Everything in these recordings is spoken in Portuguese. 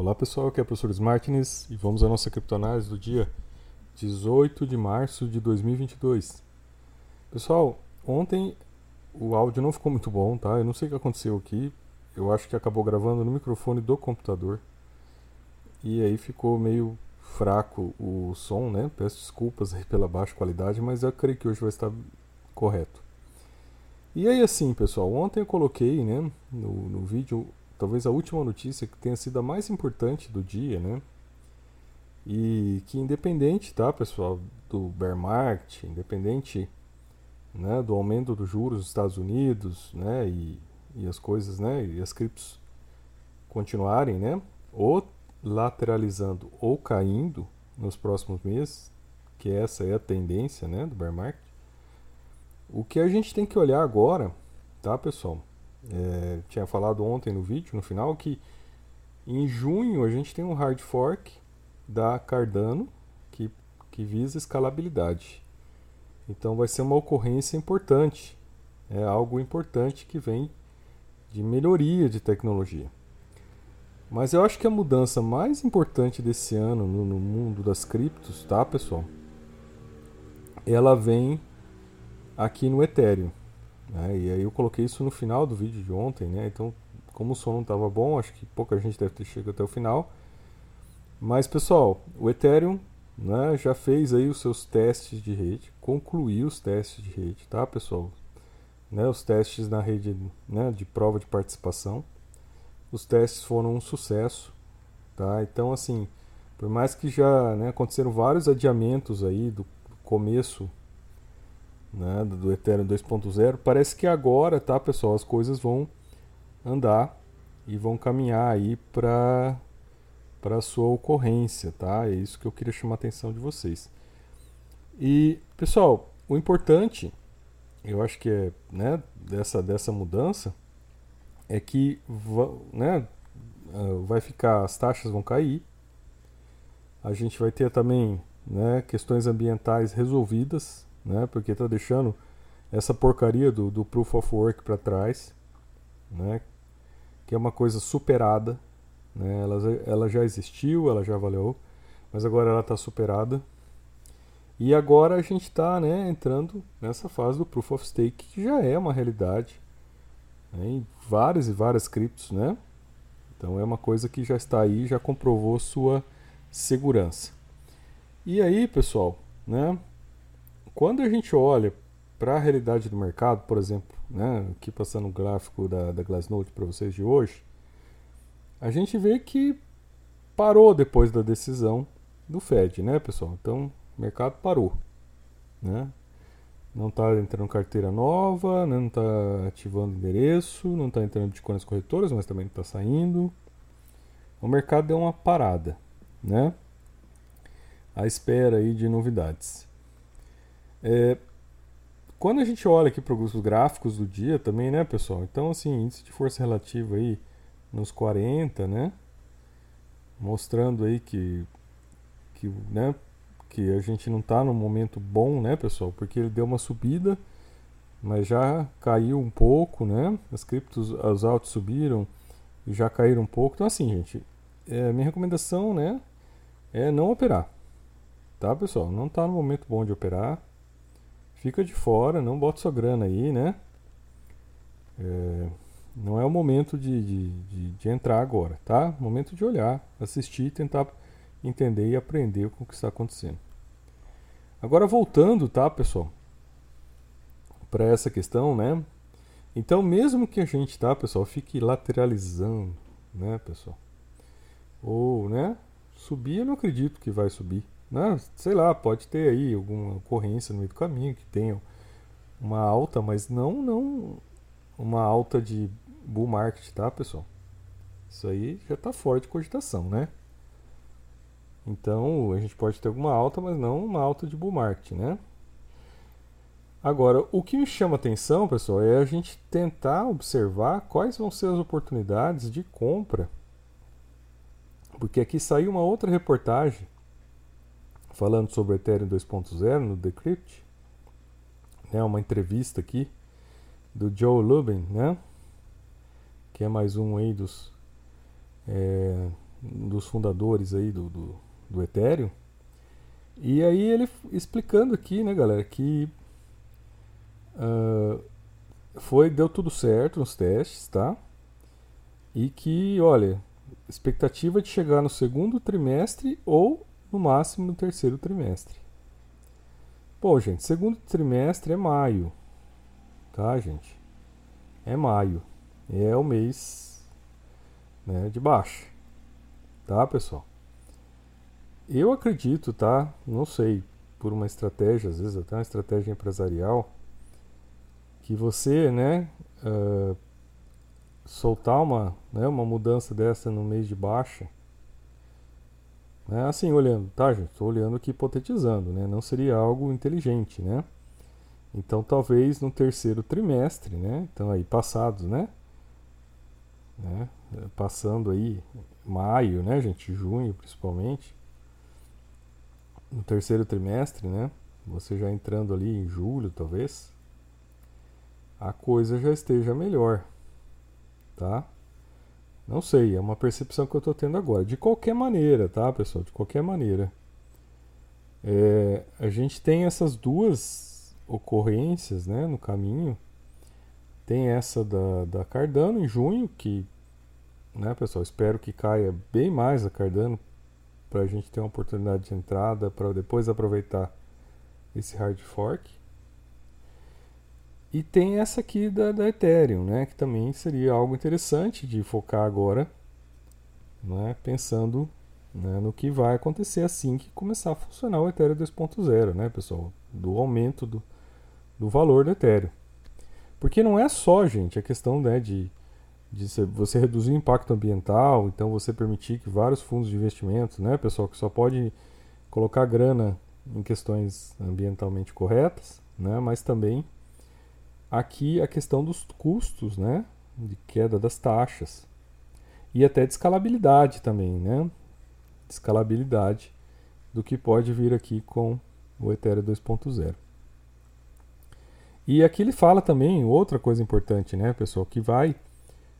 Olá pessoal, aqui é o professor Smartness e vamos à nossa criptoanálise do dia 18 de março de 2022. Pessoal, ontem o áudio não ficou muito bom, tá? Eu não sei o que aconteceu aqui. Eu acho que acabou gravando no microfone do computador. E aí ficou meio fraco o som, né? Peço desculpas pela baixa qualidade, mas eu creio que hoje vai estar correto. E aí assim, pessoal, ontem eu coloquei, né, no, no vídeo talvez a última notícia que tenha sido a mais importante do dia, né? E que independente, tá, pessoal, do bear market, independente, né, do aumento dos juros dos Estados Unidos, né, e, e as coisas, né, e as criptos continuarem, né, ou lateralizando ou caindo nos próximos meses, que essa é a tendência, né, do bear market. O que a gente tem que olhar agora, tá, pessoal, é, tinha falado ontem no vídeo, no final, que em junho a gente tem um hard fork da Cardano que, que visa escalabilidade. Então vai ser uma ocorrência importante, é algo importante que vem de melhoria de tecnologia. Mas eu acho que a mudança mais importante desse ano no, no mundo das criptos, tá, pessoal? Ela vem aqui no Ethereum. Né? E aí eu coloquei isso no final do vídeo de ontem, né? Então, como o som não estava bom, acho que pouca gente deve ter chegado até o final. Mas pessoal, o Ethereum né, já fez aí os seus testes de rede, concluiu os testes de rede, tá pessoal? Né, os testes na rede né, de prova de participação. Os testes foram um sucesso, tá? Então assim, por mais que já né, aconteceram vários adiamentos aí do começo né, do Ethereum 2.0, parece que agora, tá, pessoal, as coisas vão andar e vão caminhar aí para para sua ocorrência, tá? É isso que eu queria chamar a atenção de vocês. E, pessoal, o importante, eu acho que é, né, dessa dessa mudança é que, né, ah, vai ficar as taxas vão cair. A gente vai ter também, né, questões ambientais resolvidas, né? Porque está deixando essa porcaria do, do Proof of Work para trás, né? Que é uma coisa superada, né? Ela, ela já existiu, ela já valeu, mas agora ela está superada. E agora a gente está né, entrando nessa fase do Proof of Stake, que já é uma realidade né, em várias e várias criptos, né? Então é uma coisa que já está aí, já comprovou sua segurança. E aí, pessoal, né? Quando a gente olha para a realidade do mercado, por exemplo, né, aqui passando o gráfico da, da Glassnode para vocês de hoje, a gente vê que parou depois da decisão do Fed, né, pessoal? Então, o mercado parou, né? Não está entrando carteira nova, né? não está ativando endereço, não está entrando Bitcoin nas corretoras, mas também não está saindo. O mercado deu uma parada, né? À espera aí de novidades. É, quando a gente olha aqui para os gráficos do dia também, né, pessoal? Então, assim, índice de força relativa aí nos 40, né? Mostrando aí que, que, né, que a gente não está num momento bom, né, pessoal? Porque ele deu uma subida, mas já caiu um pouco, né? As criptos, os altos subiram e já caíram um pouco. Então, assim, gente, é, minha recomendação, né, é não operar. Tá, pessoal? Não está no momento bom de operar fica de fora, não bota sua grana aí, né? É, não é o momento de, de, de, de, entrar agora, tá? Momento de olhar, assistir, tentar entender e aprender com o que está acontecendo. Agora voltando, tá, pessoal? Para essa questão, né? Então, mesmo que a gente, tá, pessoal, fique lateralizando, né, pessoal? Ou, né? Subir, eu não acredito que vai subir, né? Sei lá, pode ter aí alguma ocorrência no meio do caminho que tenha uma alta, mas não, não uma alta de bull market, tá, pessoal? Isso aí já está fora de cogitação, né? Então a gente pode ter alguma alta, mas não uma alta de bull market, né? Agora, o que me chama atenção, pessoal, é a gente tentar observar quais vão ser as oportunidades de compra. Porque aqui saiu uma outra reportagem falando sobre Ethereum 2.0 no Decrypt, né, uma entrevista aqui do Joe Lubin, né, que é mais um aí dos, é, dos fundadores aí do, do, do Ethereum. E aí ele explicando aqui, né, galera, que uh, foi deu tudo certo nos testes, tá? E que, olha, expectativa de chegar no segundo trimestre ou no máximo no terceiro trimestre. Pô, gente, segundo trimestre é maio, tá, gente? É maio, é o mês né, de baixa, tá, pessoal? Eu acredito, tá? Não sei, por uma estratégia, às vezes até uma estratégia empresarial, que você, né, uh, soltar uma, né, uma mudança dessa no mês de baixa, assim, olhando, tá, gente? Estou olhando aqui, hipotetizando, né? Não seria algo inteligente, né? Então, talvez no terceiro trimestre, né? Então, aí, passados, né? né? Passando aí maio, né, gente? Junho, principalmente no terceiro trimestre, né? Você já entrando ali em julho, talvez, a coisa já esteja melhor, tá? Não sei, é uma percepção que eu estou tendo agora. De qualquer maneira, tá, pessoal? De qualquer maneira, é, a gente tem essas duas ocorrências, né, no caminho. Tem essa da, da Cardano em junho, que, né, pessoal, espero que caia bem mais a Cardano para a gente ter uma oportunidade de entrada para depois aproveitar esse hard fork. E tem essa aqui da, da Ethereum, né, que também seria algo interessante de focar agora, né, pensando né, no que vai acontecer assim que começar a funcionar o Ethereum 2.0, né, pessoal, do aumento do, do valor do Ethereum. Porque não é só, gente, a questão né, de de você reduzir o impacto ambiental, então você permitir que vários fundos de investimento, né, pessoal, que só pode colocar grana em questões ambientalmente corretas, né, mas também aqui a questão dos custos, né, de queda das taxas e até de escalabilidade também, né, de escalabilidade do que pode vir aqui com o Ethereum 2.0. E aqui ele fala também outra coisa importante, né, pessoal, que vai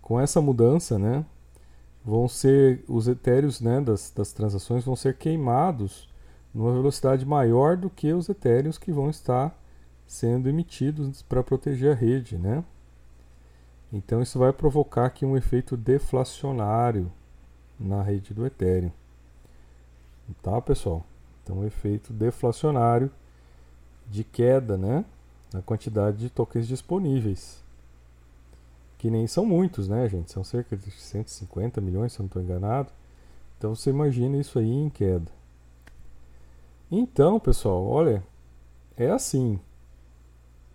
com essa mudança, né, vão ser os etéreos né, das, das transações vão ser queimados numa velocidade maior do que os etéreos que vão estar sendo emitidos para proteger a rede, né? Então isso vai provocar aqui um efeito deflacionário na rede do Ethereum. Tá, pessoal? Então um efeito deflacionário de queda, né, na quantidade de tokens disponíveis que nem são muitos, né, gente? São cerca de 150 milhões, se eu não estou enganado. Então você imagina isso aí em queda. Então, pessoal, olha, é assim.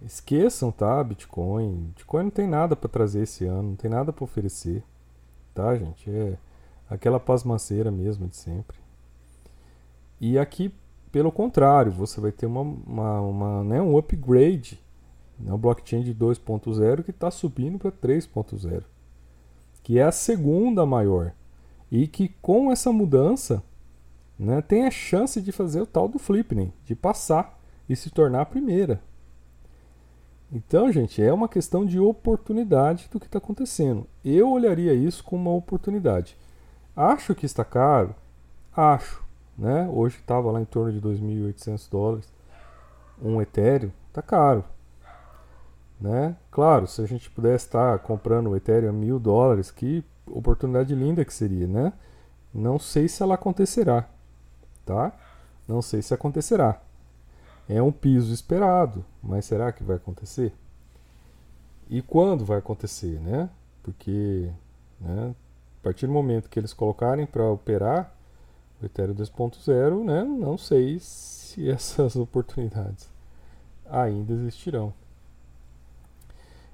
Esqueçam, tá? Bitcoin. Bitcoin não tem nada para trazer esse ano, não tem nada para oferecer, tá, gente? É aquela pasmaceira mesmo de sempre. E aqui, pelo contrário, você vai ter uma, uma, uma né, um upgrade é o blockchain de 2.0 que está subindo para 3.0, que é a segunda maior. E que com essa mudança né, tem a chance de fazer o tal do flipping, de passar e se tornar a primeira. Então, gente, é uma questão de oportunidade do que está acontecendo. Eu olharia isso como uma oportunidade. Acho que está caro? Acho. Né? Hoje estava lá em torno de 2.800 dólares. Um Ethereum, está caro. Né? Claro, se a gente pudesse estar comprando o Ethereum a mil dólares, que oportunidade linda que seria, né? Não sei se ela acontecerá, tá? Não sei se acontecerá. É um piso esperado, mas será que vai acontecer? E quando vai acontecer, né? Porque, né, a partir do momento que eles colocarem para operar o Ethereum 2.0, né, não sei se essas oportunidades ainda existirão.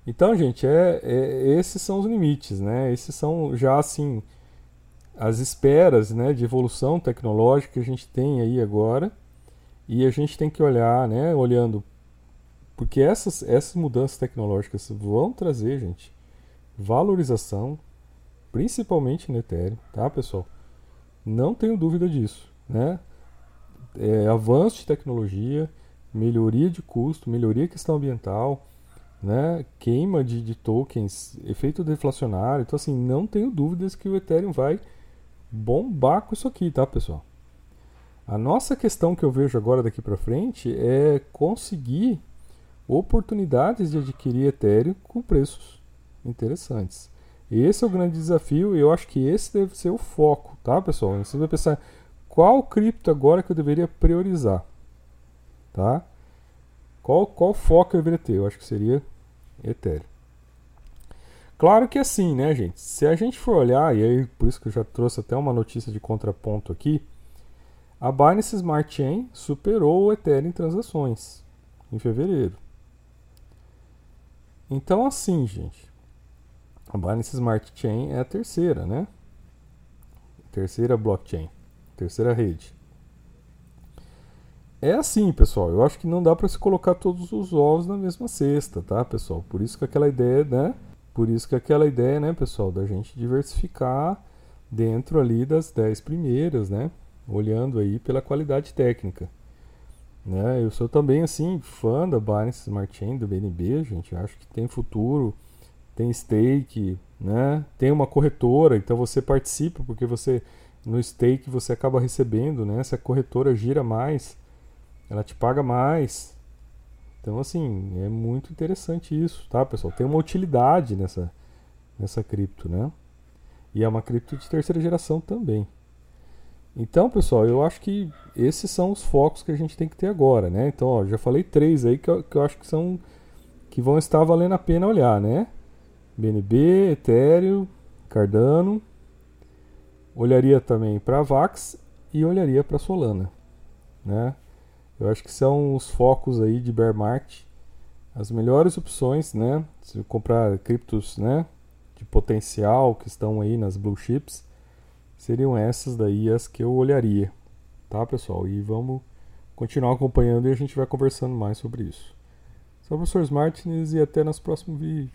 Então, gente, é, é, esses são os limites, né? Esses são já assim as esperas, né, de evolução tecnológica que a gente tem aí agora. E a gente tem que olhar, né, olhando porque essas essas mudanças tecnológicas vão trazer, gente, valorização, principalmente no Ethereum, tá, pessoal? Não tenho dúvida disso, né? É, avanço de tecnologia, melhoria de custo, melhoria questão ambiental, né, queima de, de, tokens, efeito deflacionário. Então, assim, não tenho dúvidas que o Ethereum vai bombar com isso aqui, tá, pessoal? A nossa questão que eu vejo agora daqui para frente é conseguir oportunidades de adquirir Ethereum com preços interessantes. Esse é o grande desafio e eu acho que esse deve ser o foco, tá, pessoal? Você vai pensar qual cripto agora que eu deveria priorizar, tá? Qual, qual foco eu deveria ter? Eu acho que seria Ethereum. Claro que assim, né, gente? Se a gente for olhar, e aí por isso que eu já trouxe até uma notícia de contraponto aqui, a Binance Smart Chain superou o Ethereum em transações em fevereiro. Então, assim, gente, a Binance Smart Chain é a terceira, né? Terceira blockchain, terceira rede. É assim, pessoal. Eu acho que não dá para se colocar todos os ovos na mesma cesta, tá, pessoal? Por isso que aquela ideia, né? Por isso que aquela ideia, né, pessoal, da gente diversificar dentro ali das 10 primeiras, né? Olhando aí pela qualidade técnica. Né? Eu sou também, assim, fã da Binance Smart Chain, do BNB, gente. Acho que tem futuro, tem stake, né? Tem uma corretora, então você participa, porque você, no stake, você acaba recebendo, né? Se a corretora gira mais, ela te paga mais, então, assim, é muito interessante isso, tá, pessoal? Tem uma utilidade nessa, nessa cripto, né? E é uma cripto de terceira geração também. Então, pessoal, eu acho que esses são os focos que a gente tem que ter agora, né? Então, ó, já falei três aí que eu, que eu acho que são que vão estar valendo a pena olhar, né? BNB, Ethereum, Cardano. Olharia também para Vax e olharia para Solana, né? Eu acho que são os focos aí de bear market, as melhores opções, né? Se comprar criptos, né, de potencial que estão aí nas blue chips, seriam essas daí as que eu olharia, tá, pessoal? E vamos continuar acompanhando e a gente vai conversando mais sobre isso. Sou o professor Martins e até nosso próximo vídeo.